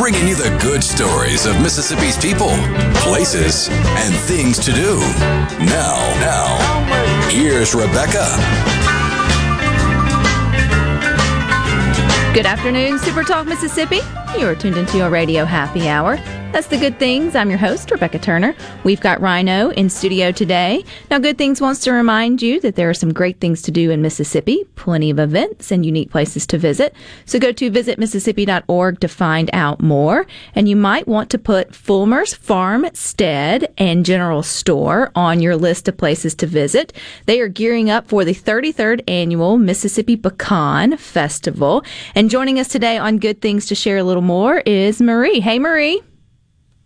bringing you the good stories of Mississippi's people, places, and things to do. Now, now, here's Rebecca. Good afternoon, Super Talk Mississippi. You are tuned into your radio happy hour. That's the Good Things. I'm your host, Rebecca Turner. We've got Rhino in studio today. Now, Good Things wants to remind you that there are some great things to do in Mississippi, plenty of events and unique places to visit. So go to visitmississippi.org to find out more. And you might want to put Fulmer's Farmstead and General Store on your list of places to visit. They are gearing up for the 33rd annual Mississippi Pecan Festival. And joining us today on Good Things to share a little more is Marie. Hey, Marie.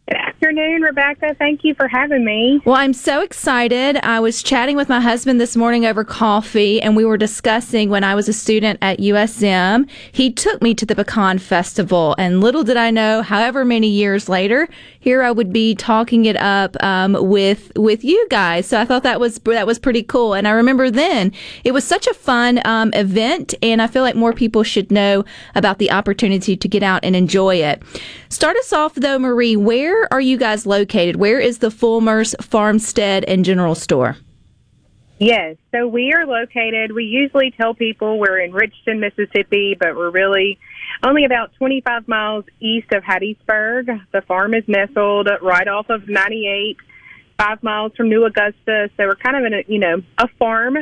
Good afternoon, Rebecca. Thank you for having me. Well, I'm so excited. I was chatting with my husband this morning over coffee, and we were discussing when I was a student at USM. He took me to the Pecan Festival, and little did I know, however many years later, here I would be talking it up um, with with you guys. So I thought that was that was pretty cool. And I remember then it was such a fun um, event, and I feel like more people should know about the opportunity to get out and enjoy it. Start us off though, Marie. Where are you guys located? Where is the Fulmer's Farmstead and General Store? Yes, so we are located. We usually tell people we're in Richton, Mississippi, but we're really only about 25 miles east of Hattiesburg. The farm is nestled right off of 98, five miles from New Augusta. So we're kind of in a, you know, a farm,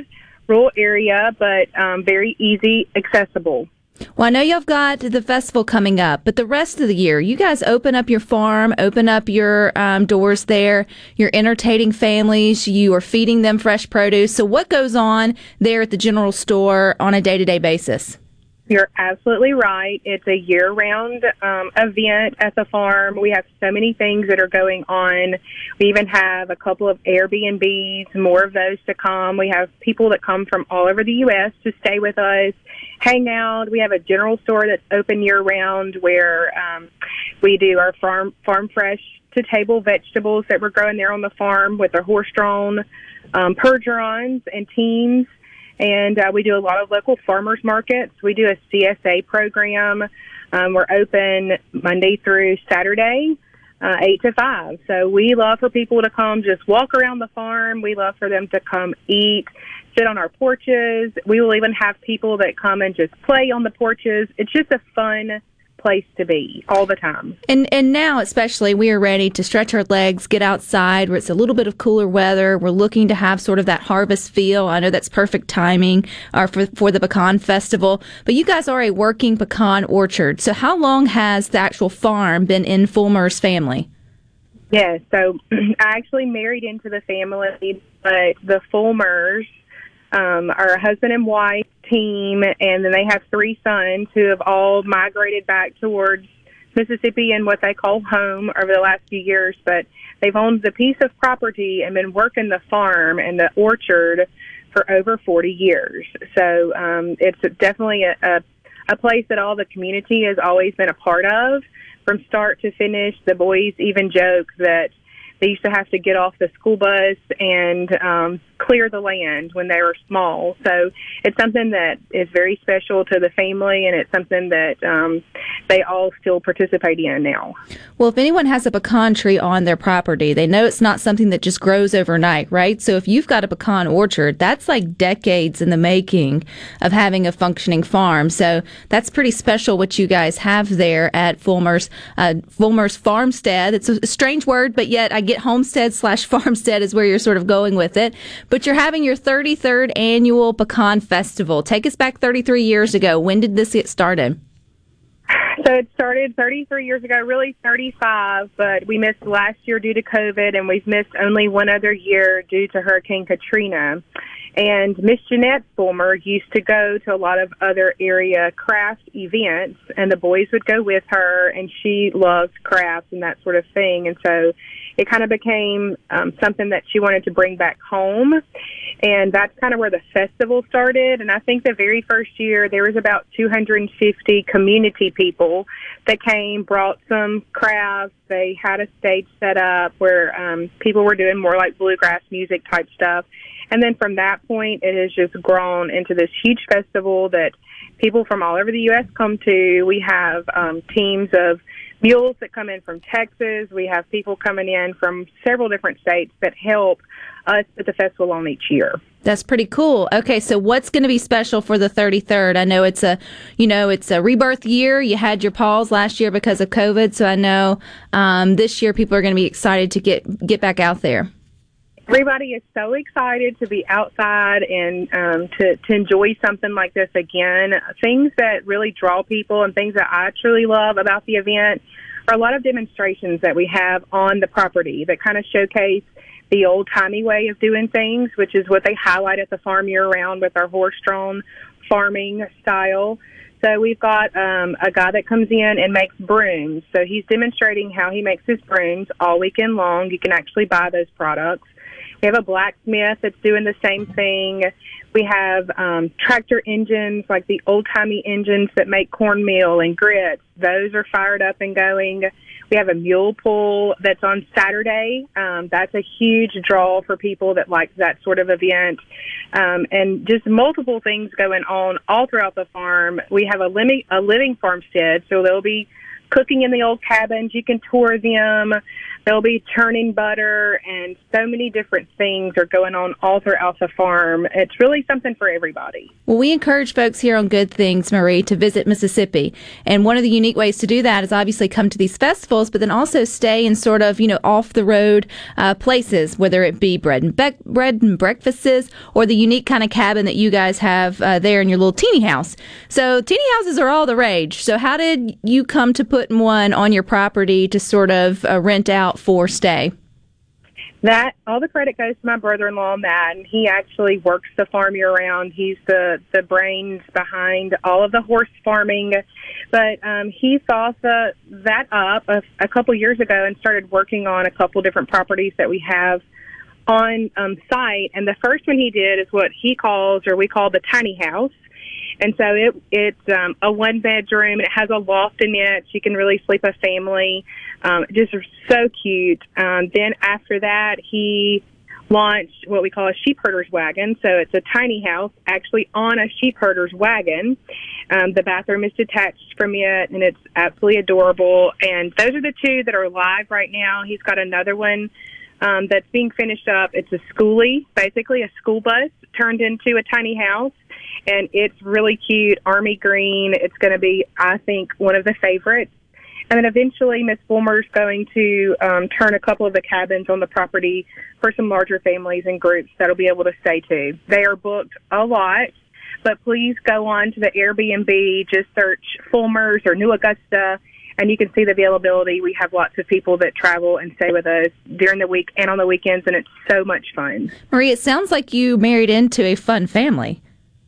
rural area, but um, very easy, accessible. Well, I know you've got the festival coming up, but the rest of the year, you guys open up your farm, open up your um, doors there. You're entertaining families. You are feeding them fresh produce. So, what goes on there at the general store on a day to day basis? You're absolutely right. It's a year round um, event at the farm. We have so many things that are going on. We even have a couple of Airbnbs, more of those to come. We have people that come from all over the U.S. to stay with us, hang out. We have a general store that's open year round where um, we do our farm farm fresh to table vegetables that we're growing there on the farm with our horse drawn um, Percherons and teams and uh, we do a lot of local farmers markets. We do a CSA program. Um, we're open Monday through Saturday, uh, eight to five. So we love for people to come just walk around the farm. We love for them to come eat, sit on our porches. We will even have people that come and just play on the porches. It's just a fun place to be all the time. And and now especially we are ready to stretch our legs, get outside where it's a little bit of cooler weather. We're looking to have sort of that harvest feel. I know that's perfect timing uh, for for the pecan festival. But you guys are a working pecan orchard. So how long has the actual farm been in Fulmer's family? Yeah, so I actually married into the family, but the Fulmers um, are a husband and wife team, and then they have three sons who have all migrated back towards Mississippi and what they call home over the last few years. But they've owned the piece of property and been working the farm and the orchard for over 40 years. So um, it's definitely a, a, a place that all the community has always been a part of from start to finish. The boys even joke that they used to have to get off the school bus and um, clear the land when they were small. So it's something that is very special to the family, and it's something that um, they all still participate in now. Well, if anyone has a pecan tree on their property, they know it's not something that just grows overnight, right? So if you've got a pecan orchard, that's like decades in the making of having a functioning farm. So that's pretty special what you guys have there at Fulmer's uh, Fulmer's Farmstead. It's a strange word, but yet I get homestead slash farmstead is where you're sort of going with it. But you're having your 33rd annual pecan festival. Take us back 33 years ago. When did this get started? So it started 33 years ago, really 35, but we missed last year due to COVID, and we've missed only one other year due to Hurricane Katrina. And Miss Jeanette Fulmer used to go to a lot of other area craft events, and the boys would go with her, and she loved crafts and that sort of thing. And so it kind of became um, something that she wanted to bring back home. And that's kind of where the festival started. And I think the very first year there was about 250 community people that came, brought some crafts. They had a stage set up where um, people were doing more like bluegrass music type stuff. And then from that point, it has just grown into this huge festival that people from all over the U.S. come to. We have um, teams of mules that come in from Texas. We have people coming in from several different states that help us put the festival on each year. That's pretty cool. Okay, so what's going to be special for the 33rd? I know it's a, you know, it's a rebirth year. You had your pause last year because of COVID, so I know um, this year people are going to be excited to get get back out there. Everybody is so excited to be outside and um, to to enjoy something like this again. Things that really draw people and things that I truly love about the event are a lot of demonstrations that we have on the property that kind of showcase the old timey way of doing things, which is what they highlight at the farm year round with our horse drawn farming style. So we've got um, a guy that comes in and makes brooms. So he's demonstrating how he makes his brooms all weekend long. You can actually buy those products. We have a blacksmith that's doing the same thing. We have um, tractor engines, like the old timey engines that make cornmeal and grits. Those are fired up and going. We have a mule pull that's on Saturday. Um, that's a huge draw for people that like that sort of event. Um, and just multiple things going on all throughout the farm. We have a, lim- a living farmstead, so there'll be cooking in the old cabins. You can tour them. They'll be churning butter, and so many different things are going on all throughout the farm. It's really something for everybody. Well, we encourage folks here on Good Things, Marie, to visit Mississippi. And one of the unique ways to do that is obviously come to these festivals, but then also stay in sort of, you know, off the road uh, places, whether it be bread and, be- bread and breakfasts or the unique kind of cabin that you guys have uh, there in your little teeny house. So, teeny houses are all the rage. So, how did you come to putting one on your property to sort of uh, rent out for stay? That all the credit goes to my brother-in-law Matt, and he actually works the farm year-round. He's the the brains behind all of the horse farming, but um, he saw the that up a, a couple years ago and started working on a couple different properties that we have on um, site. And the first one he did is what he calls, or we call, the tiny house. And so it it's um, a one bedroom. It has a loft in it. You can really sleep a family. Um, just so cute. Um, then after that, he launched what we call a sheep herder's wagon. So it's a tiny house actually on a sheep herder's wagon. Um, the bathroom is detached from it, and it's absolutely adorable. And those are the two that are live right now. He's got another one um, that's being finished up. It's a schoolie, basically a school bus turned into a tiny house and it's really cute, army green. It's going to be, I think, one of the favorites. And then eventually, Miss Fulmer's going to um, turn a couple of the cabins on the property for some larger families and groups that'll be able to stay to. They are booked a lot, but please go on to the Airbnb, just search Fulmer's or New Augusta, and you can see the availability. We have lots of people that travel and stay with us during the week and on the weekends, and it's so much fun. Marie, it sounds like you married into a fun family.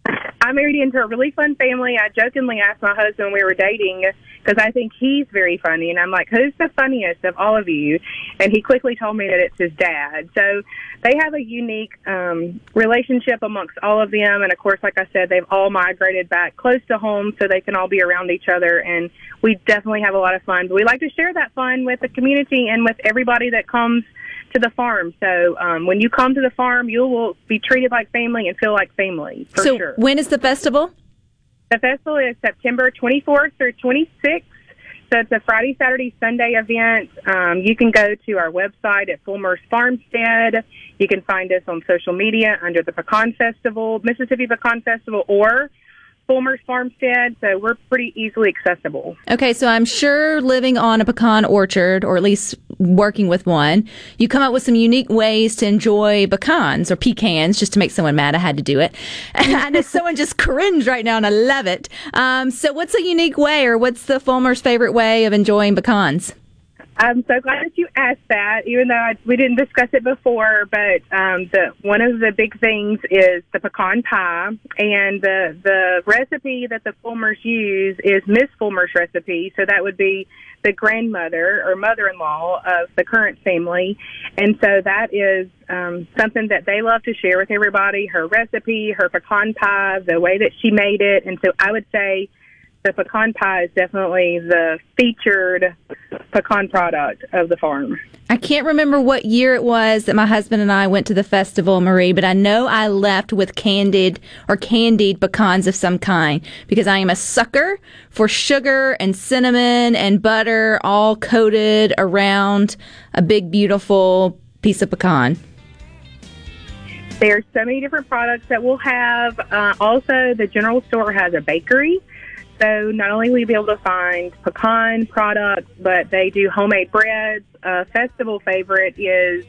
I married into a really fun family. I jokingly asked my husband when we were dating because I think he's very funny, and I'm like, "Who's the funniest of all of you?" And he quickly told me that it's his dad. So they have a unique um, relationship amongst all of them, and of course, like I said, they've all migrated back close to home so they can all be around each other, and we definitely have a lot of fun. But we like to share that fun with the community and with everybody that comes to the farm. So um, when you come to the farm, you will be treated like family and feel like family for so sure. when is the festival? The festival is September 24th through 26th. So it's a Friday, Saturday, Sunday event. Um, you can go to our website at Fulmer's Farmstead. You can find us on social media under the Pecan Festival, Mississippi Pecan Festival, or Fulmer's Farmstead, so we're pretty easily accessible. Okay, so I'm sure living on a pecan orchard, or at least working with one, you come up with some unique ways to enjoy pecans or pecans, just to make someone mad. I had to do it. and if someone just cringe right now, and I love it. Um, so, what's a unique way, or what's the Fulmer's favorite way of enjoying pecans? I'm so glad that you asked that, even though I, we didn't discuss it before. But um, the one of the big things is the pecan pie, and the the recipe that the Fulmers use is Miss Fulmer's recipe. So that would be the grandmother or mother-in-law of the current family, and so that is um, something that they love to share with everybody. Her recipe, her pecan pie, the way that she made it, and so I would say the pecan pie is definitely the featured pecan product of the farm. I can't remember what year it was that my husband and I went to the festival, Marie, but I know I left with candied or candied pecans of some kind because I am a sucker for sugar and cinnamon and butter all coated around a big, beautiful piece of pecan. There are so many different products that we'll have. Uh, also, the general store has a bakery. So not only will you be able to find pecan products, but they do homemade breads. A festival favorite is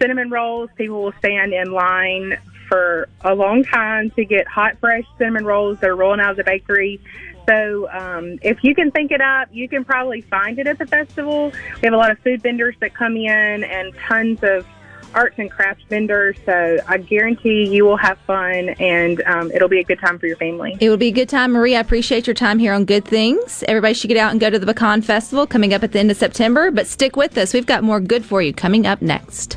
cinnamon rolls. People will stand in line for a long time to get hot, fresh cinnamon rolls that are rolling out of the bakery. So um, if you can think it up, you can probably find it at the festival. We have a lot of food vendors that come in and tons of arts and crafts vendors. So I guarantee you will have fun and um, it'll be a good time for your family. It will be a good time, Marie. I appreciate your time here on Good Things. Everybody should get out and go to the Pecan Festival coming up at the end of September. But stick with us. We've got more good for you coming up next.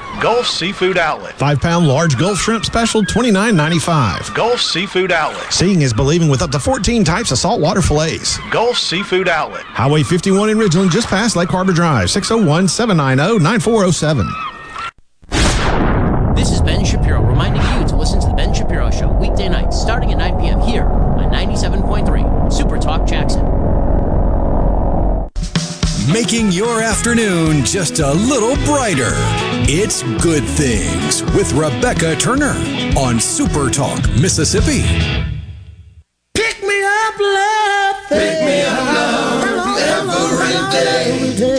Gulf Seafood Outlet. Five pound large Gulf shrimp special, $29.95. Gulf Seafood Outlet. Seeing is believing with up to 14 types of saltwater fillets. Gulf Seafood Outlet. Highway 51 in Ridgeland, just past Lake Harbor Drive, 601 790 9407. Making your afternoon just a little brighter. It's Good Things with Rebecca Turner on Super Talk, Mississippi. Pick me up, love. Pick me up, love. Every day.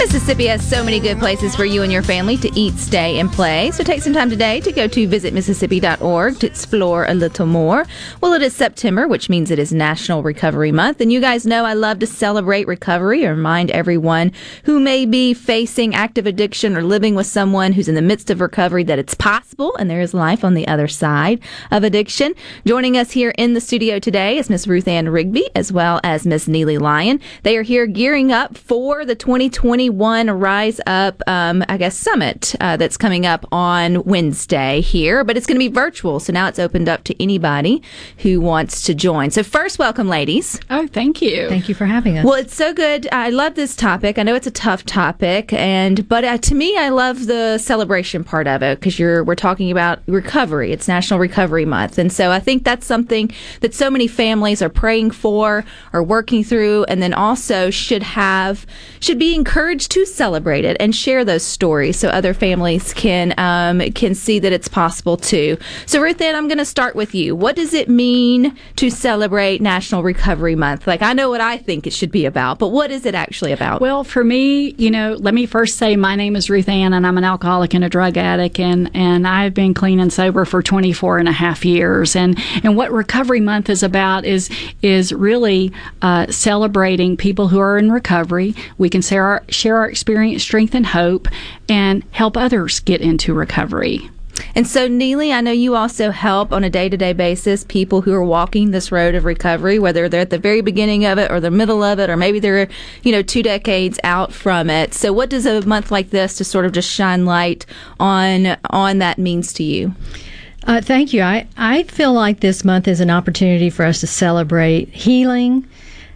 Mississippi has so many good places for you and your family to eat, stay, and play. So take some time today to go to visitmississippi.org to explore a little more. Well, it is September, which means it is National Recovery Month. And you guys know I love to celebrate recovery or remind everyone who may be facing active addiction or living with someone who's in the midst of recovery that it's possible and there is life on the other side of addiction. Joining us here in the studio today is Miss Ruth Ann Rigby as well as Miss Neely Lyon. They are here gearing up for the 2021 Rise Up, um, I guess, summit uh, that's coming up on Wednesday here, but it's going to be virtual. So now it's opened up to anybody who wants to join. So first, welcome, ladies. Oh, thank you. Thank you for having us. Well, it's so good. I love this topic. I know it's a tough topic, and but uh, to me, I love the celebration part of it because you're we're talking about recovery. It's National Recovery Month, and so I think that's something that so many families are praying for, are working through, and then also should have should be encouraged to celebrate it and share those stories so other families can um, can see that it's possible too. So, Ruth Ann, I'm going to start with you. What does it mean to celebrate National Recovery Month? Like, I know what I think it should be about, but what is it actually about? Well, for me, you know, let me first say my name is Ruth Ann and I'm an alcoholic and a drug addict and, and I've been clean and sober for 24 and a half years. And, and what Recovery Month is about is, is really uh, celebrating people who are in recovery. We can share our, share our experience, strength, and hope and help others get into recovery. And so, Neely, I know you also help on a day to day basis people who are walking this road of recovery, whether they're at the very beginning of it or the middle of it, or maybe they're, you know, two decades out from it. So, what does a month like this to sort of just shine light on on that means to you? Uh, thank you. I, I feel like this month is an opportunity for us to celebrate healing,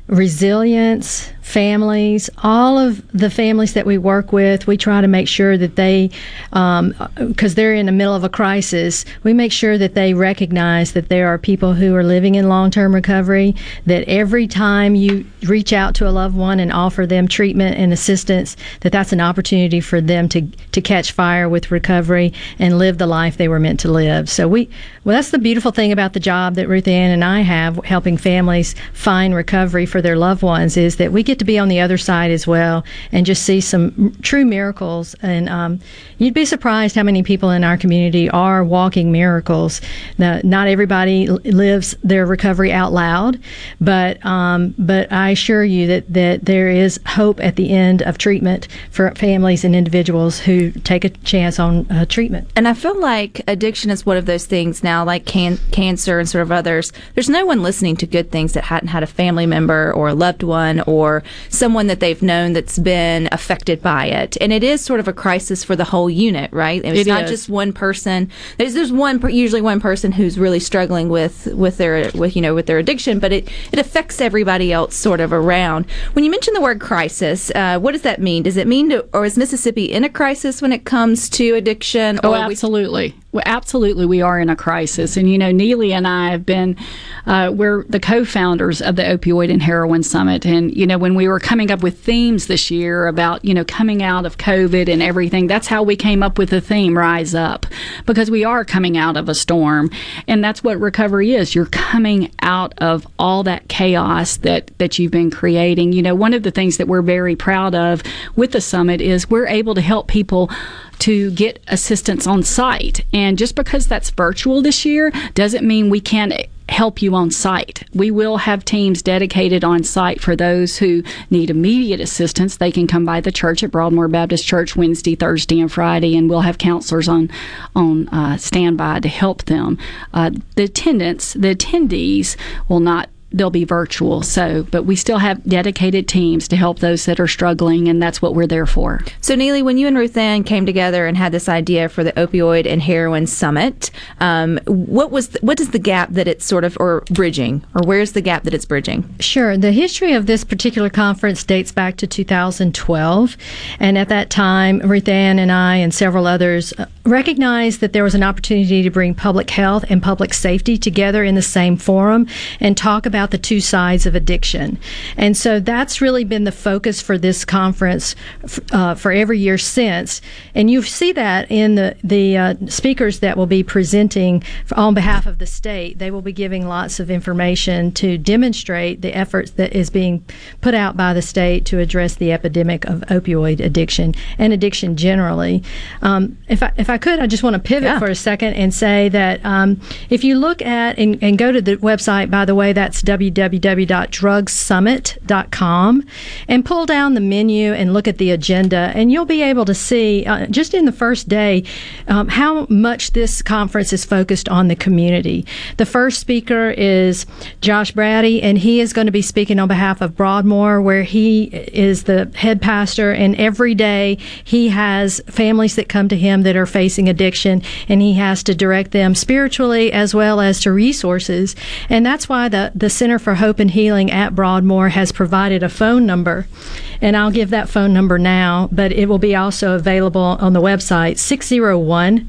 resilience, families, all of the families that we work with, we try to make sure that they, because um, they're in the middle of a crisis, we make sure that they recognize that there are people who are living in long term recovery, that every time you reach out to a loved one and offer them treatment and assistance, that that's an opportunity for them to, to catch fire with recovery and live the life they were meant to live. So we, well, that's the beautiful thing about the job that Ruth Ann and I have, helping families find recovery for their loved ones, is that we get to be on the other side as well and just see some true miracles. And um, you'd be surprised how many people in our community are walking miracles. Now, not everybody lives their recovery out loud, but um, but I assure you that that there is hope at the end of treatment for families and individuals who take a chance on uh, treatment. And I feel like addiction is one of those things now, like can- cancer and sort of others. There's no one listening to good things that hadn't had a family member or a loved one or someone that they've known that's been affected by it. And it is sort of a crisis for the whole unit, right? It's It not is. just one person. There's there's one usually one person who's really struggling with with their with you know with their addiction, but it it affects everybody else sort of around. When you mention the word crisis, uh, what does that mean? Does it mean to, or is Mississippi in a crisis when it comes to addiction? Oh, or are we- absolutely. Well, absolutely, we are in a crisis. And, you know, Neely and I have been, uh, we're the co founders of the Opioid and Heroin Summit. And, you know, when we were coming up with themes this year about, you know, coming out of COVID and everything, that's how we came up with the theme Rise Up, because we are coming out of a storm. And that's what recovery is. You're coming out of all that chaos that, that you've been creating. You know, one of the things that we're very proud of with the summit is we're able to help people to get assistance on site. And just because that's virtual this year doesn't mean we can't help you on site. We will have teams dedicated on site for those who need immediate assistance. They can come by the church at Broadmoor Baptist Church Wednesday, Thursday, and Friday, and we'll have counselors on on uh, standby to help them. Uh, the attendants, the attendees, will not they'll be virtual. So, but we still have dedicated teams to help those that are struggling, and that's what we're there for. So, Neely, when you and Ruth Ann came together and had this idea for the opioid and heroin summit, um, what was the, what is the gap that it's sort of or bridging, or where's the gap that it's bridging? Sure. The history of this particular conference dates back to 2012, and at that time, Ruth Ann and I and several others uh, recognized that there was an opportunity to bring public health and public safety together in the same forum and talk about the two sides of addiction. And so that's really been the focus for this conference uh, for every year since. And you see that in the the uh, speakers that will be presenting on behalf of the state. They will be giving lots of information to demonstrate the efforts that is being put out by the state to address the epidemic of opioid addiction and addiction generally. Um, if I if I could, I just want to pivot Yeah. for a second and say that um, if you look at and, and go to the website, by the way, that's www.drugsummit.com, and pull down the menu and look at the agenda, and you'll be able to see uh, just in the first day um, how much this conference is focused on the community. The first speaker is Josh Brady, and he is going to be speaking on behalf of Broadmoor, where he is the head pastor, and every day he has families that come to him that are facing addiction, and he has to direct them spiritually as well as to resources. And that's why the, the Center for Hope and Healing at Broadmoor has provided a phone number. And I'll give that phone number now, but it will be also available on the website 601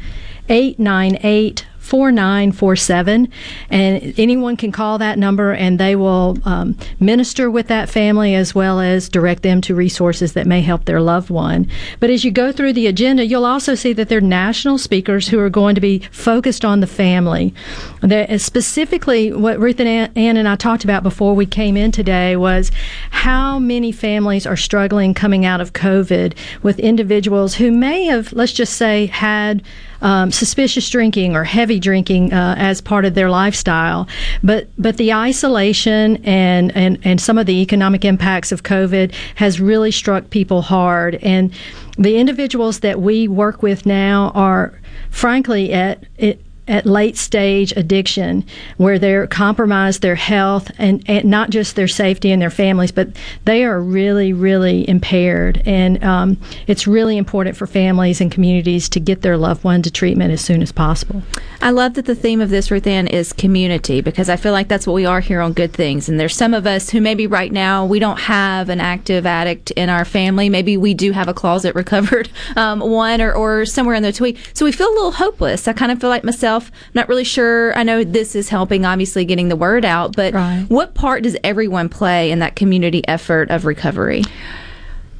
898 4947 and anyone can call that number and they will um, minister with that family as well as direct them to resources that may help their loved one. But as you go through the agenda you'll also see that there are national speakers who are going to be focused on the family. That specifically what ruth and ann and i talked about before we came in today was how many families are struggling coming out of covid with individuals who may have let's just say had um, suspicious drinking or heavy drinking uh, as part of their lifestyle. But but the isolation and, and, and some of the economic impacts of COVID has really struck people hard. And the individuals that we work with now are frankly at it, at late stage addiction where they're compromised their health and, and not just their safety and their families but they are really really impaired and um, it's really important for families and communities to get their loved one to treatment as soon as possible I love that the theme of this, Ruth Ann, is community because I feel like that's what we are here on Good Things. And there's some of us who maybe right now we don't have an active addict in our family. Maybe we do have a closet recovered um, one or, or somewhere in the tweet. So we feel a little hopeless. I kind of feel like myself, not really sure. I know this is helping, obviously, getting the word out, but what part does everyone play in that community effort of recovery?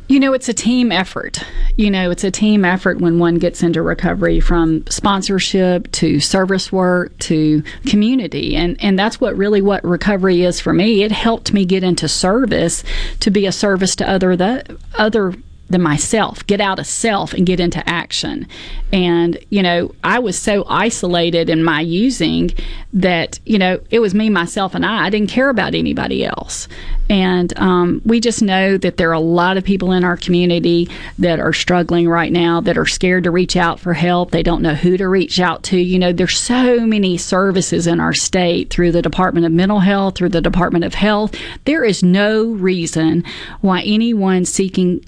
You know, it's a team effort. You know, it's a team effort when one gets into recovery from sponsorship to service work to community. And, and that's what really what recovery is for me. It helped me get into service to be a service to other, the, other than myself, get out of self and get into action. And, you know, I was so isolated in my using that, you know, it was me, myself, and I. I didn't care about anybody else. And um, we just know that there are a lot of people in our community that are struggling right now, that are scared to reach out for help. They don't know who to reach out to. You know, there's so many services in our state through the Department of Mental Health, through the Department of Health. There is no reason why anyone seeking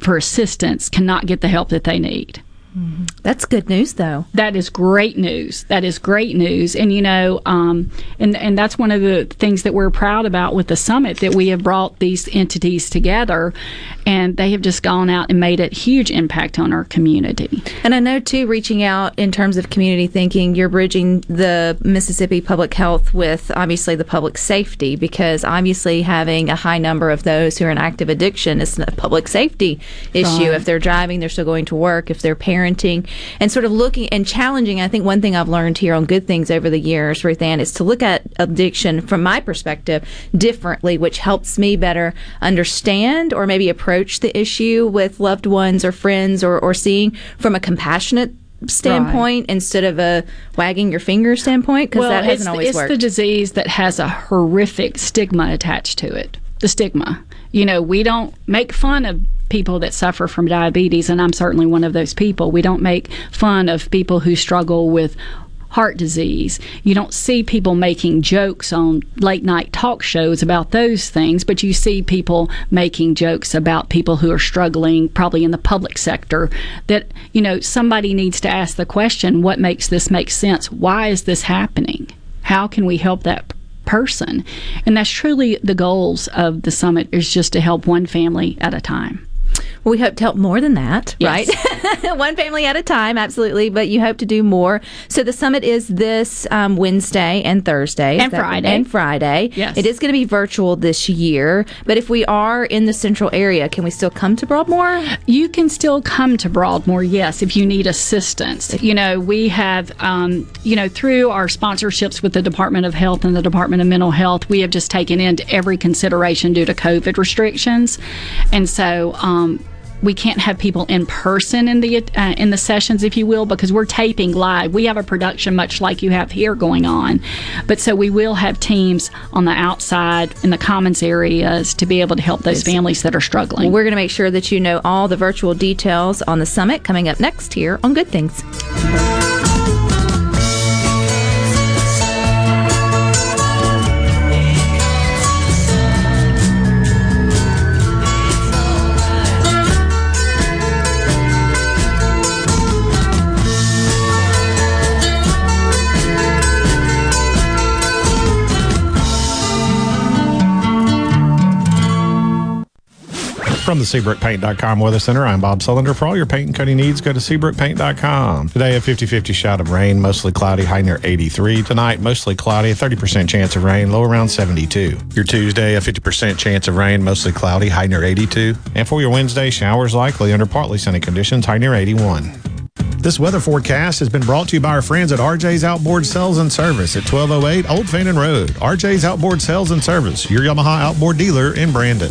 for assistance cannot get the help that they need. That's good news, though. That is great news. That is great news. And you know, um, and and that's one of the things that we're proud about with the summit that we have brought these entities together, and they have just gone out and made a huge impact on our community. And I know too, reaching out in terms of community thinking, you're bridging the Mississippi public health with obviously the public safety because obviously having a high number of those who are in active addiction is a public safety issue. Right. If they're driving, they're still going to work. If they're parenting, and sort of looking and challenging. I think one thing I've learned here on Good Things over the years, Ruth Ann, is to look at addiction from my perspective differently, which helps me better understand or maybe approach the issue with loved ones or friends or, or seeing from a compassionate standpoint instead of a wagging your finger standpoint because that hasn't always it's worked. It's the disease that has a horrific stigma attached to it. The stigma. You know, we don't make fun of people that suffer from diabetes, and I'm certainly one of those people. We don't make fun of people who struggle with heart disease. You don't see people making jokes on late night talk shows about those things, but you see people making jokes about people who are struggling, probably in the public sector. That, you know, somebody needs to ask the question what makes this make sense? Why is this happening? How can we help that person? And that's truly the goals of the summit is just to help one family at a time. Well, we hope to help more than that, Yes. right? One family at a time, absolutely. But you hope to do more. So the summit is this um, Wednesday and Thursday. And Friday. And Friday. Yes. It is going to be virtual this year. But if we are in the central area, can we still come to Broadmoor? You can still come to Broadmoor, yes, if you need assistance. You know, we have, um, you know, through our sponsorships with the Department of Health and the Department of Mental Health, we have just taken into every consideration due to COVID restrictions. And so, um, we can't have people in person in the uh, in the sessions, if you will, because we're taping live. We have a production much like you have here going on, but so we will have teams on the outside in the commons areas to be able to help those families that are struggling. Well, we're going to make sure that you know all the virtual details on the summit coming up next here on Good Things. From the SeabrookPaint.com Weather Center, I'm Bob Sullender. For all your paint and coating needs, go to SeabrookPaint.com. Today, a 50 50 shot of rain, mostly cloudy, high near 83. Tonight, mostly cloudy, a 30% chance of rain, low around 72. Your Tuesday, a 50% chance of rain, mostly cloudy, high near 82. And for your Wednesday, showers likely under partly sunny conditions, high near 81. This weather forecast has been brought to you by our friends at RJ's Outboard Sales and Service at 1208 Old Fannin Road. RJ's Outboard Sales and Service, your Yamaha outboard dealer in Brandon.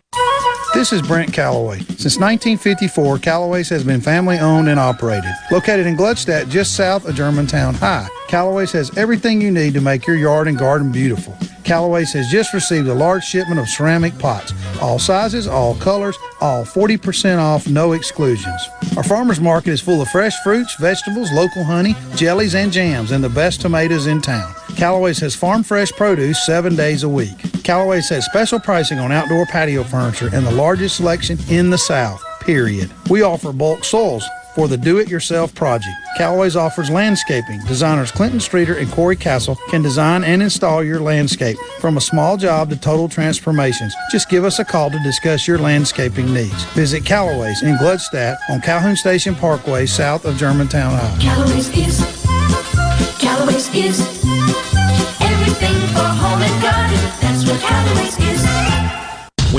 This is Brent Calloway. Since 1954, Calloway's has been family owned and operated. Located in Gluckstadt, just south of Germantown High, Calloway's has everything you need to make your yard and garden beautiful. Calloway's has just received a large shipment of ceramic pots, all sizes, all colors, all 40% off, no exclusions. Our farmers market is full of fresh fruits, vegetables, local honey, jellies, and jams, and the best tomatoes in town. Callaway's has farm fresh produce seven days a week. Callaway's says special pricing on outdoor patio furniture and the largest selection in the South, period. We offer bulk soils for the do-it-yourself project. Callaway's offers landscaping. Designers Clinton Streeter and Corey Castle can design and install your landscape from a small job to total transformations. Just give us a call to discuss your landscaping needs. Visit Callaway's in Gluckstadt on Calhoun Station Parkway south of Germantown High. Calories is, Calories is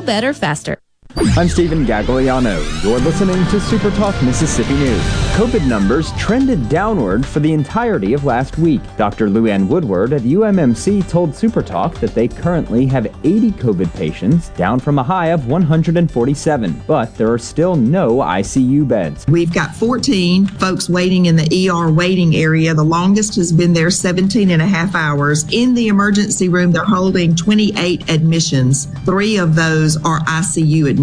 better faster. I'm Stephen Gagliano. You're listening to Super Talk Mississippi News. COVID numbers trended downward for the entirety of last week. Dr. LouAnn Woodward at UMMC told Supertalk that they currently have 80 COVID patients, down from a high of 147, but there are still no ICU beds. We've got 14 folks waiting in the ER waiting area. The longest has been there 17 and a half hours. In the emergency room, they're holding 28 admissions. Three of those are ICU admissions.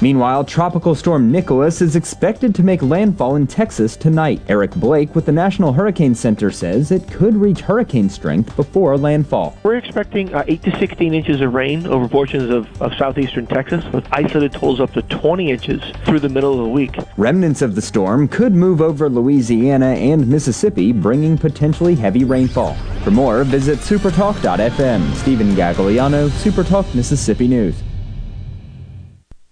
Meanwhile, Tropical Storm Nicholas is expected to make landfall in Texas tonight. Eric Blake with the National Hurricane Center says it could reach hurricane strength before landfall. We're expecting uh, 8 to 16 inches of rain over portions of, of southeastern Texas, with isolated totals up to 20 inches through the middle of the week. Remnants of the storm could move over Louisiana and Mississippi, bringing potentially heavy rainfall. For more, visit supertalk.fm. Stephen Gagliano, Supertalk Mississippi News.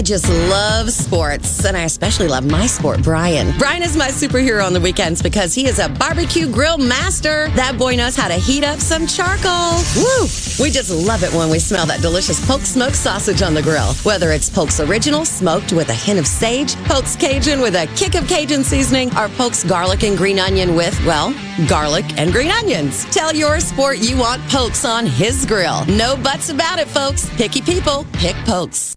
I just love sports, and I especially love my sport, Brian. Brian is my superhero on the weekends because he is a barbecue grill master. That boy knows how to heat up some charcoal. Woo! We just love it when we smell that delicious Polk smoked sausage on the grill. Whether it's Polk's original, smoked with a hint of sage, Polk's Cajun with a kick of Cajun seasoning, or Polk's garlic and green onion with, well, garlic and green onions. Tell your sport you want Polk's on his grill. No buts about it, folks. Picky people, pick Polk's.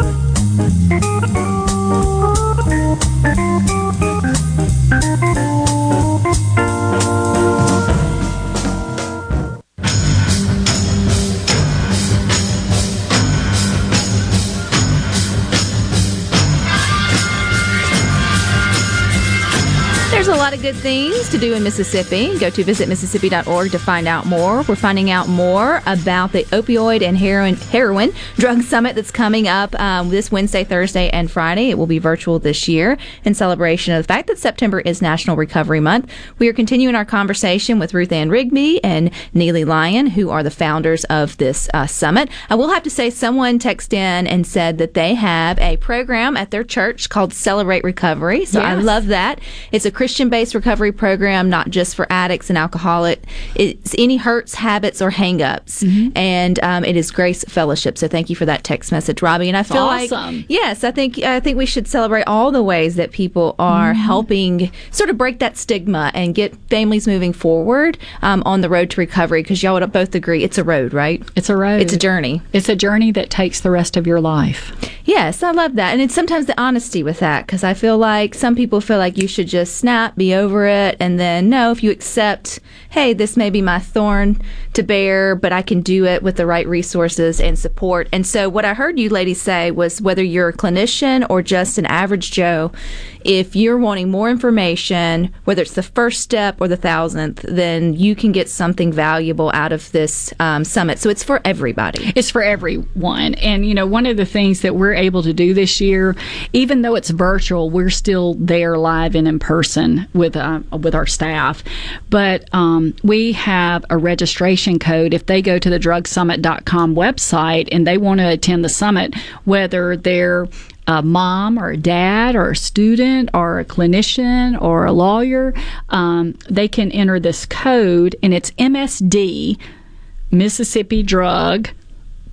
There's a lot of good things to do in Mississippi. Go to visitmississippi.org to find out more. We're finding out more about the opioid and heroin, heroin drug summit that's coming up um, this Wednesday, Thursday, and Friday. It will be virtual this year in celebration of the fact that September is National Recovery Month. We are continuing our conversation with Ruth Ann Rigby and Neely Lyon, who are the founders of this uh, summit. I will have to say, someone texted in and said that they have a program at their church called Celebrate Recovery. So I love that. It's a Christian based recovery program, not just for addicts and alcoholic. It's any hurts, habits, or hangups. And um, it is Grace Fellowship. So thank you for that text message, Robbie. And I feel Awesome. like, yes, I think, I think we should celebrate all the ways that people are helping sort of break that stigma and get families moving forward um, on the road to recovery. Because y'all would both agree it's a road, right? It's a road. It's a journey. It's a journey that takes the rest of your life. Yes, I love that. And it's sometimes the honesty with that because I feel like some people feel like you should just snap, be over it, and then no, if you accept, hey, this may be my thorn to bear, but I can do it with the right resources and support. And so, what I heard you ladies say was whether you're a clinician or just an average Joe, if you're wanting more information, whether it's the first step or the thousandth, then you can get something valuable out of this um, summit. So, it's for everybody. It's for everyone. And, you know, one of the things that we're able to do this year, even though it's virtual, we're still there live and in person with, uh, with our staff. But um, we have a registration code. If they go to the drugsummit.com website and they want to attend the summit, whether they're a mom or a dad or a student or a clinician or a lawyer, um, they can enter this code and it's MSD, Mississippi Drug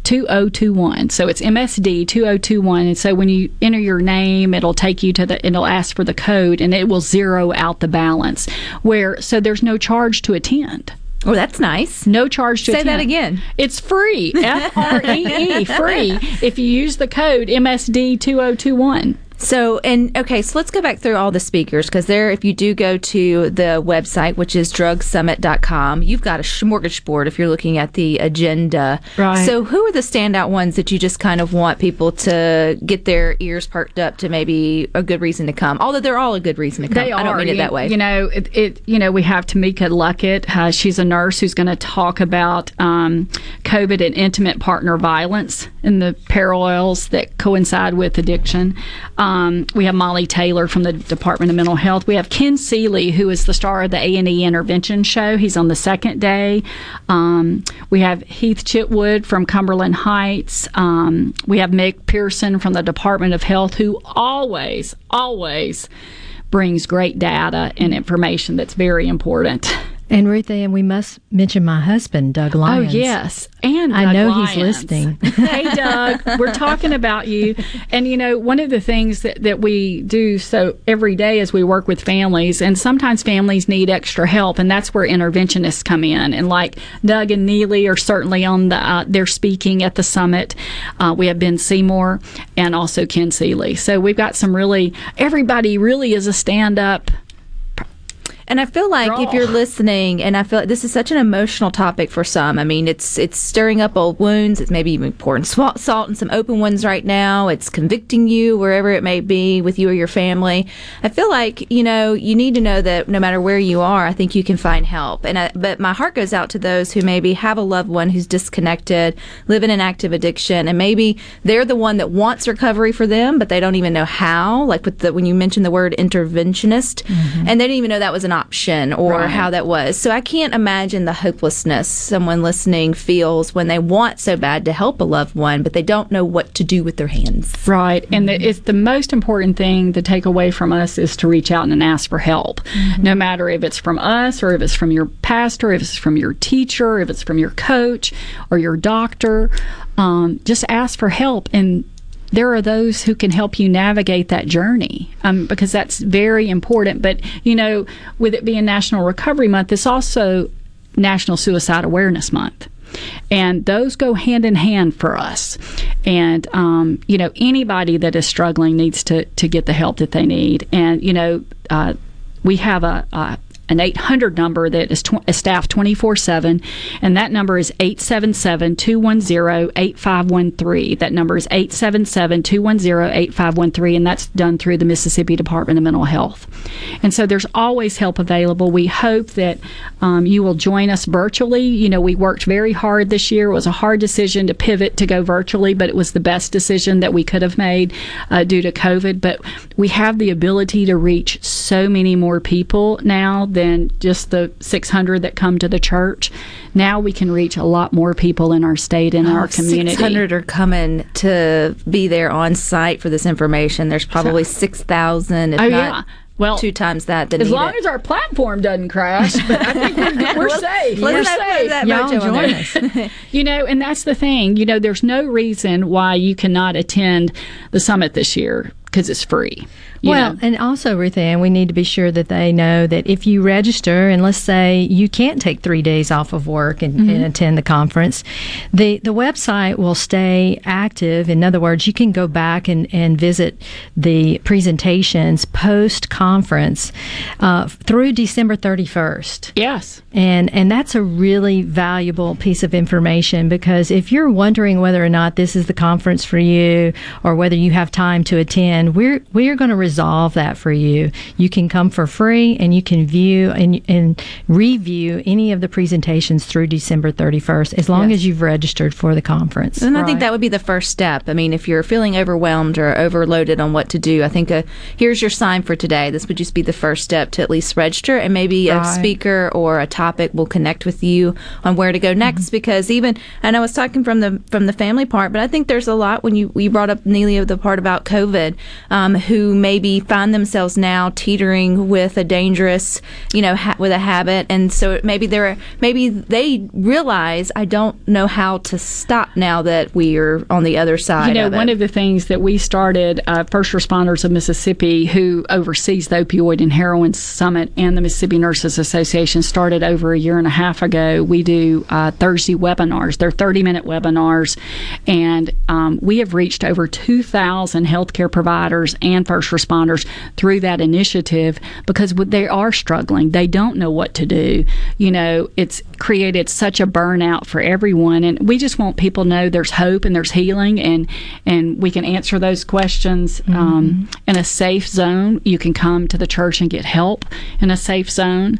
2021. So it's MSD 2021. And so when you enter your name, it'll take you to the, it'll ask for the code and it will zero out the balance. Where, so there's no charge to attend. Oh, that's nice. No charge to Say attend. that again. It's free. F R E E, free. If you use the code MSD 2021. So, and okay, so let's go back through all the speakers because there, if you do go to the website, which is drugsummit.com, you've got a smorgasbord if you're looking at the agenda. Right. So, who are the standout ones that you just kind of want people to get their ears perked up to maybe a good reason to come? Although they're all a good reason to come. They are. I don't mean it you, that way. You know, it, it. You know, we have Tamika Luckett. Uh, she's a nurse who's going to talk about um, COVID and intimate partner violence and the parallels that coincide with addiction. Um, we have Molly Taylor from the Department of Mental Health. We have Ken Seeley, who is the star of the A and E Intervention Show. He's on the second day. Um, we have Heath Chitwood from Cumberland Heights. Um, we have Mick Pearson from the Department of Health, who always, always brings great data and information that's very important. And Ruth Ann, we must mention my husband, Doug Lyons. Oh yes, and I Doug know Lyons. he's listening. hey Doug, we're talking about you. And you know, one of the things that, that we do so every day is we work with families and sometimes families need extra help and that's where interventionists come in. And like Doug and Neely are certainly on the uh, they're speaking at the summit. Uh, we have Ben Seymour and also Ken Seeley. So we've got some really everybody really is a stand up And I feel like if you're listening, and I feel like this is such an emotional topic for some. I mean, it's it's stirring up old wounds. It's maybe even pouring salt in some open ones right now. It's convicting you wherever it may be with you or your family. I feel like you know you need to know that no matter where you are, I think you can find help. And I, but my heart goes out to those who maybe have a loved one who's disconnected, living in an active addiction, and maybe they're the one that wants recovery for them, but they don't even know how. Like with the when you mentioned the word interventionist, mm-hmm. and they didn't even know that was an option or Right. how that was. So I can't imagine the hopelessness someone listening feels when they want so bad to help a loved one, but they don't know what to do with their hands. Right. And the, it's the most important thing to take away from us is to reach out and ask for help. No matter if it's from us or if it's from your pastor, if it's from your teacher, if it's from your coach or your doctor, um, just ask for help. And there are those who can help you navigate that journey um, because that's very important. But, you know, with it being National Recovery Month, it's also National Suicide Awareness Month. And those go hand in hand for us. And, um, you know, anybody that is struggling needs to, to get the help that they need. And, you know, uh, we have a, a an 800 number that is tw- staffed 24 7, and that number is 877 210 8513. That number is 877 210 8513, and that's done through the Mississippi Department of Mental Health. And so there's always help available. We hope that um, you will join us virtually. You know, we worked very hard this year. It was a hard decision to pivot to go virtually, but it was the best decision that we could have made uh, due to COVID. But we have the ability to reach so many more people now than just the 600 that come to the church. Now we can reach a lot more people in our state and oh, our community. 600 are coming to be there on site for this information. There's probably 6,000, if Oh, not yeah. Well, two times that. as long it. as our platform doesn't crash, but I think we're, we're safe. let's we're safe. that Y'all join there. you know, and that's the thing. You know, there's no reason why you cannot attend the summit this year because it's free. Well, know. and also, Ruth Ann, we need to be sure that they know that if you register, and let's say you can't take three days off of work and, Mm-hmm. and attend the conference, the, the website will stay active. In other words, you can go back and, and visit the presentations post conference uh, through December 31st. Yes. And, and that's a really valuable piece of information because if you're wondering whether or not this is the conference for you or whether you have time to attend, we're, we're going to resolve that for you. You can come for free and you can view and, and review any of the presentations through December 31st as long Yes. as you've registered for the conference. And I think that would be the first step. I mean, if you're feeling overwhelmed or overloaded on what to do, I think uh here's your sign for today. This would just be the first step to at least register, and maybe a speaker or a topic will connect with you on where to go next. Because even and I was talking from the from the family part, but I think there's a lot when you you brought up Neely of the part about COVID. um, who maybe find themselves now teetering with a dangerous, you know, ha- with a habit, and so maybe they're maybe they realize I don't know how to stop now that we are on the other side. You know, of one of the things that we started, uh, First Responders of Mississippi, who oversees the Opioid and Heroin Summit and the Mississippi Nurses Association, started over a year and a half ago. We do uh, Thursday webinars. They're 30 minute webinars, and um, we have reached over 2,000 healthcare providers and first responders through that initiative because they are struggling. They don't know what to do. You know, it's created such a burnout for everyone, and we just want people to know there's hope and there's healing, and and we can answer those questions um, in a safe zone. You can come to the church and get help in a safe zone,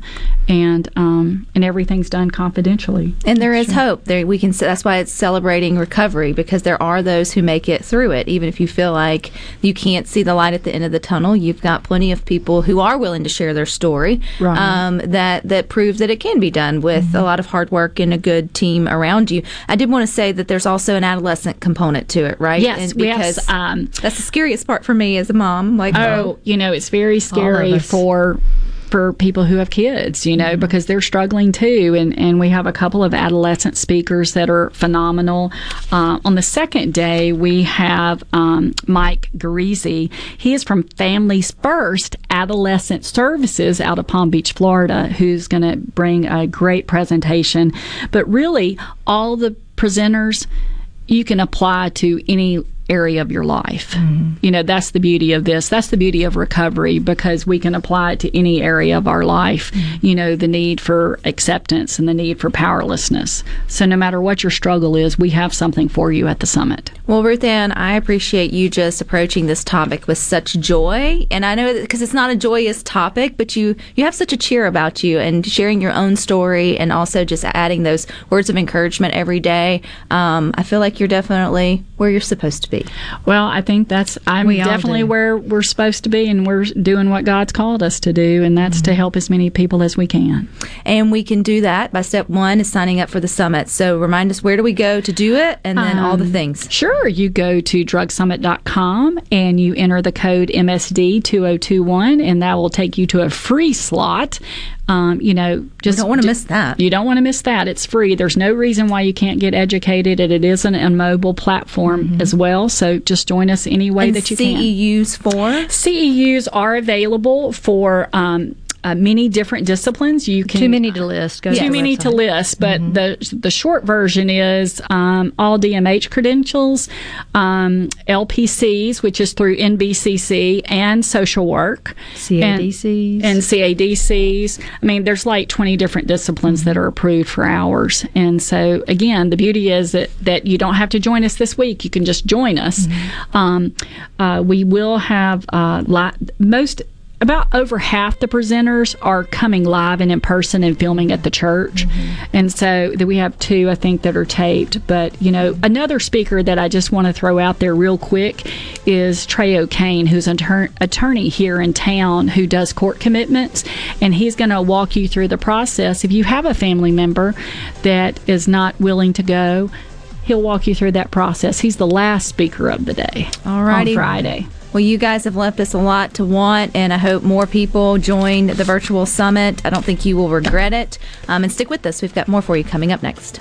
and um, and everything's done confidentially. And there is hope. There we can. That's why it's celebrating recovery because there are those who make it through it. Even if you feel like you can't see the light at the end of the tunnel, you've got plenty of people who are willing to share their story. Right. Um, that that proves that it can be done with a lot of hard work and a good team around you. I did want to say that there's also an adolescent component to it, right? Yes, And have, because um, that's the scariest part for me as a mom. Like, oh, you know, it's very scary for for people who have kids, you know, Mm-hmm. because they're struggling too. And, and we have a couple of adolescent speakers that are phenomenal. Uh, on the second day, we have um, Mike Garisi. He is from Families First Adolescent Services out of Palm Beach, Florida, who's going to bring a great presentation. But really, all the presenters you can apply to any area of your life. You know, that's the beauty of this. That's the beauty of recovery because we can apply it to any area of our life. You know, the need for acceptance and the need for powerlessness. So no matter what your struggle is, we have something for you at the summit. Well, Ruth Ann, I appreciate you just approaching this topic with such joy, and I know because it's not a joyous topic, but you you have such a cheer about you, and sharing your own story, and also just adding those words of encouragement every day. Um, I feel like you're definitely where you're supposed to be. Well, I think that's I'm We definitely where we're supposed to be and we're doing what God's called us to do and that's to help as many people as we can. And we can do that by step one is signing up for the summit. So remind us where do we go to do it, and then all the Um, things. Sure. You go to drugsummit.com and you enter the code MSD2021, and that will take you to a free slot. Um, you know, just don't wanna miss that. You don't want to miss that. It's free. There's no reason why you can't get educated, and it is an, a mobile platform as well. So just join us any way Mm-hmm. And that you can. CEUs for CEUs are available for. Um, uh, many different disciplines. You can Too many to list. Go too the many to list, but the the short version is um, all DMH credentials, um, LPCs, which is through NBCC and social work, CADCs. and, and CADCs. I mean, there's like 20 different disciplines that are approved for hours, and so again, the beauty is that that you don't have to join us this week. You can just join us. Um, uh, we will have uh, li- most about over half the presenters are coming live and in person and filming at the church. Mm-hmm. And so that we have two, I think, that are taped. But, you know, another speaker that I just want to throw out there real quick is Trey O'Kane, who's an attor- attorney here in town who does court commitments. And he's going to walk you through the process. If you have a family member that is not willing to go, he'll walk you through that process. He's the last speaker of the day Alrighty. on Friday. Well, you guys have left us a lot to want, and I hope more people join the virtual summit. I don't think you will regret it. Um, and stick with us. We've got more for you coming up next.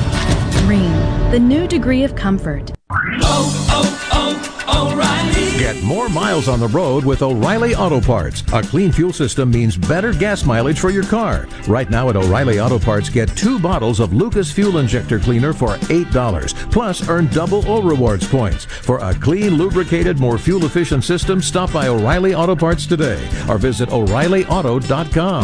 Rheem, the new degree of comfort. Get more miles on the road with O'Reilly Auto Parts. A clean fuel system means better gas mileage for your car. Right now at O'Reilly Auto Parts, get two bottles of Lucas Fuel Injector Cleaner for $8. Plus, earn double O Rewards points. For a clean, lubricated, more fuel efficient system, stop by O'Reilly Auto Parts today or visit O'ReillyAuto.com.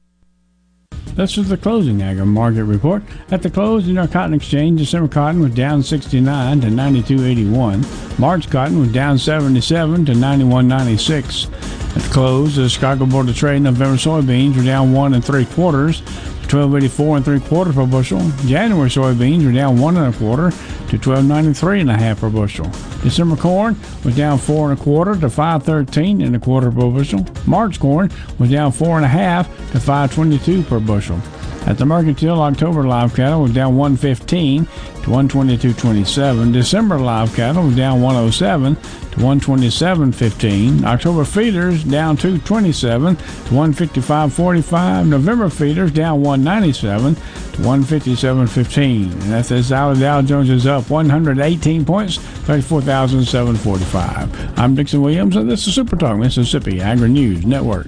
This is the closing agri market report. At the close in our cotton exchange, December cotton was down 69 to 92.81. March cotton was down 77 to 91.96. At the close, the Chicago Board of Trade November soybeans were down one and three quarters. 1284 and three quarters per bushel. January soybeans were down one and a quarter to 1293 and a half per bushel. December corn was down four and a quarter to 513 and a quarter per bushel. March corn was down four and a half to 522 per bushel. At the market till October live cattle was down 115 to 122.27. December live cattle was down 107 to 127.15. October feeders down 227 to 155.45. November feeders down 197 to 157.15. And that's as Dow Dow Jones is up 118 points, 34,745. I'm Dixon Williams, and this is Super Talk Mississippi Agri News Network.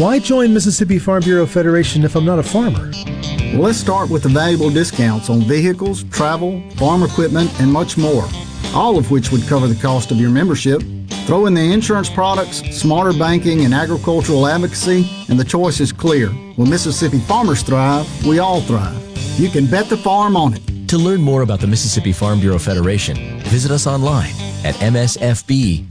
Why join Mississippi Farm Bureau Federation if I'm not a farmer? Well, let's start with the valuable discounts on vehicles, travel, farm equipment, and much more, all of which would cover the cost of your membership. Throw in the insurance products, smarter banking, and agricultural advocacy, and the choice is clear. When Mississippi farmers thrive, we all thrive. You can bet the farm on it. To learn more about the Mississippi Farm Bureau Federation, visit us online at msfb.org.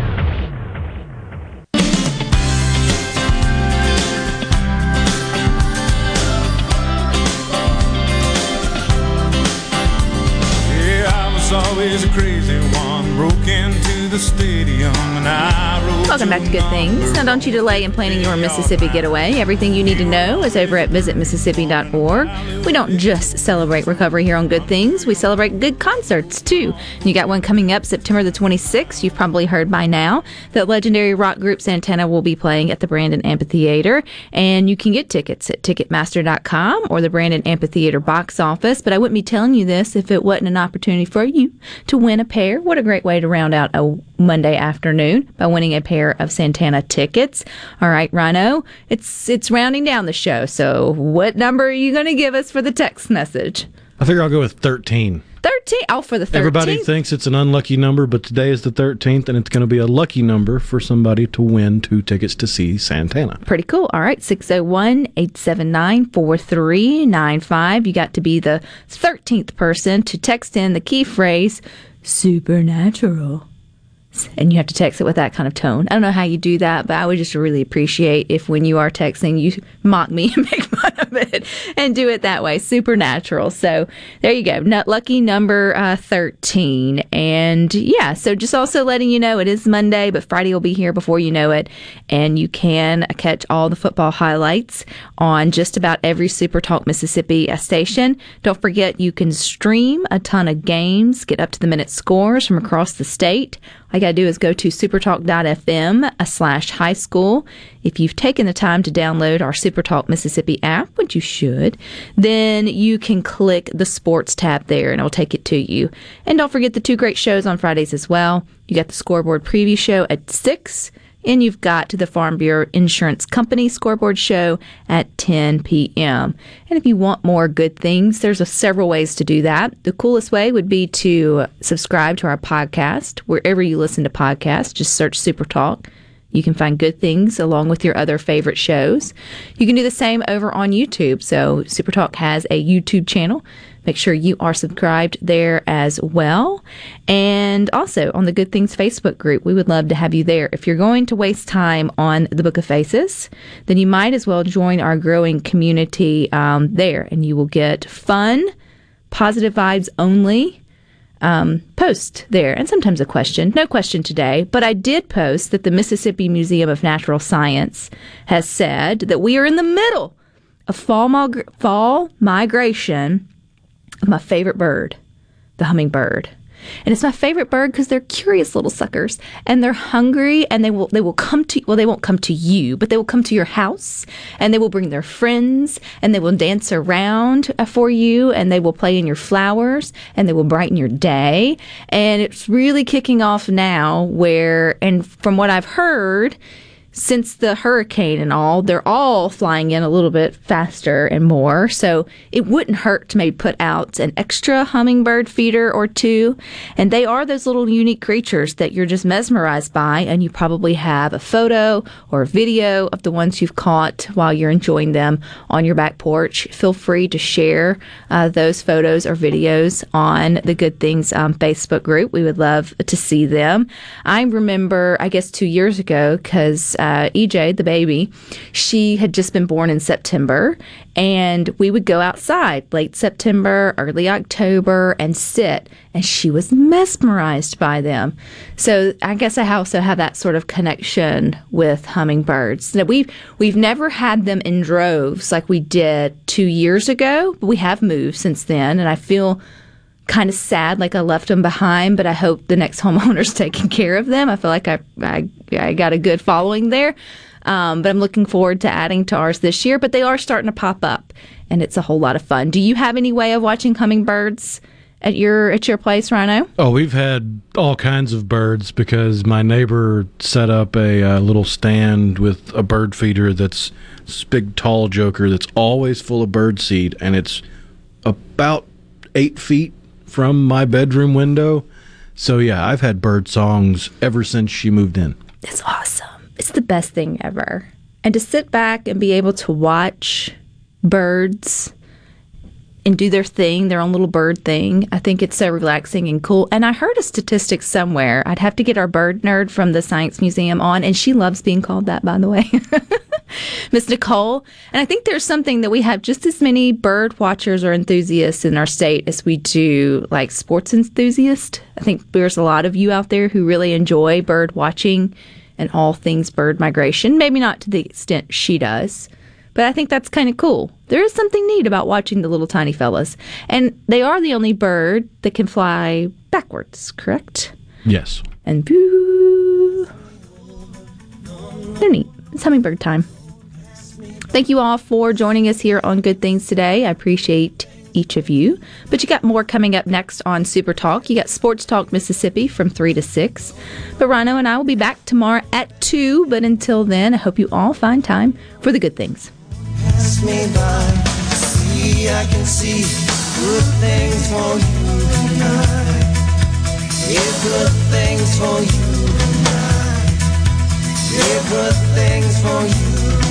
Always a crazy one. Broke into the stadium and I Welcome back to Good Things. Now, don't you delay in planning your Mississippi getaway. Everything you need to know is over at visitmississippi.org. We don't just celebrate recovery here on Good Things, we celebrate good concerts too. You got one coming up September the 26th. You've probably heard by now that legendary rock group Santana will be playing at the Brandon Amphitheater, and you can get tickets at Ticketmaster.com or the Brandon Amphitheater box office. But I wouldn't be telling you this if it wasn't an opportunity for you to win a pair. What a great way to round out a Monday afternoon by winning a pair of Santana tickets. All right, Rhino, it's it's rounding down the show. So, what number are you going to give us for the text message? I figure I'll go with 13. 13. Oh, for the 13th. Everybody thinks it's an unlucky number, but today is the 13th, and it's going to be a lucky number for somebody to win two tickets to see Santana. Pretty cool. All right, 601 879 4395. You got to be the 13th person to text in the key phrase supernatural. And you have to text it with that kind of tone. I don't know how you do that, but I would just really appreciate if when you are texting, you mock me and make fun of it and do it that way. Supernatural. So there you go. Lucky number uh, 13. And yeah, so just also letting you know it is Monday, but Friday will be here before you know it. And you can catch all the football highlights on just about every Super Talk Mississippi uh, station. Don't forget, you can stream a ton of games, get up to the minute scores from across the state. All you got to do is go to supertalk.fm slash high school. If you've taken the time to download our Supertalk Mississippi app, which you should, then you can click the sports tab there and it'll take it to you. And don't forget the two great shows on Fridays as well. You got the scoreboard preview show at 6 and you've got to the Farm Bureau Insurance Company scoreboard show at 10 p.m. And if you want more good things, there's several ways to do that. The coolest way would be to subscribe to our podcast wherever you listen to podcasts. Just search Super Talk. You can find good things along with your other favorite shows. You can do the same over on YouTube. So Supertalk has a YouTube channel. Make sure you are subscribed there as well. And also on the Good Things Facebook group, we would love to have you there. If you're going to waste time on the Book of Faces, then you might as well join our growing community um, there, and you will get fun, positive vibes only um, post there, and sometimes a question. No question today, but I did post that the Mississippi Museum of Natural Science has said that we are in the middle of fall, mig- fall migration my favorite bird, the hummingbird. And it's my favorite bird because they're curious little suckers and they're hungry and they will they will come to well they won't come to you but they will come to your house and they will bring their friends and they will dance around uh, for you and they will play in your flowers and they will brighten your day and it's really kicking off now where and from what I've heard since the hurricane and all, they're all flying in a little bit faster and more. So it wouldn't hurt to maybe put out an extra hummingbird feeder or two. And they are those little unique creatures that you're just mesmerized by. And you probably have a photo or a video of the ones you've caught while you're enjoying them on your back porch. Feel free to share uh, those photos or videos on the Good Things um, Facebook group. We would love to see them. I remember, I guess, two years ago, because uh, EJ, the baby, she had just been born in September, and we would go outside late September, early October, and sit, and she was mesmerized by them. So I guess I also have that sort of connection with hummingbirds. Now we've we've never had them in droves like we did two years ago, but we have moved since then, and I feel kind of sad like I left them behind, but I hope the next homeowner's taking care of them. I feel like I I, I got a good following there. Um, but I'm looking forward to adding to ours this year. But they are starting to pop up, and it's a whole lot of fun. Do you have any way of watching hummingbirds at your at your place, Rhino? Oh, we've had all kinds of birds because my neighbor set up a uh, little stand with a bird feeder that's big tall joker that's always full of bird seed, and it's about eight feet from my bedroom window. So yeah, I've had bird songs ever since she moved in. It's awesome. It's the best thing ever. And to sit back and be able to watch birds and do their thing, their own little bird thing. I think it's so relaxing and cool. And I heard a statistic somewhere. I'd have to get our bird nerd from the Science Museum on, and she loves being called that, by the way. Miss Nicole. And I think there's something that we have just as many bird watchers or enthusiasts in our state as we do like sports enthusiasts. I think there's a lot of you out there who really enjoy bird watching and all things bird migration. Maybe not to the extent she does. But I think that's kind of cool. There is something neat about watching the little tiny fellas. And they are the only bird that can fly backwards, correct? Yes. And boo. They're neat. It's hummingbird time. Thank you all for joining us here on Good Things today. I appreciate each of you. But you got more coming up next on Super Talk. You got Sports Talk Mississippi from 3 to 6. But Rhino and I will be back tomorrow at 2. But until then, I hope you all find time for the good things. Pass me by, see, I can see good things for you tonight. Yeah, good things for you tonight. Yeah, good things for you.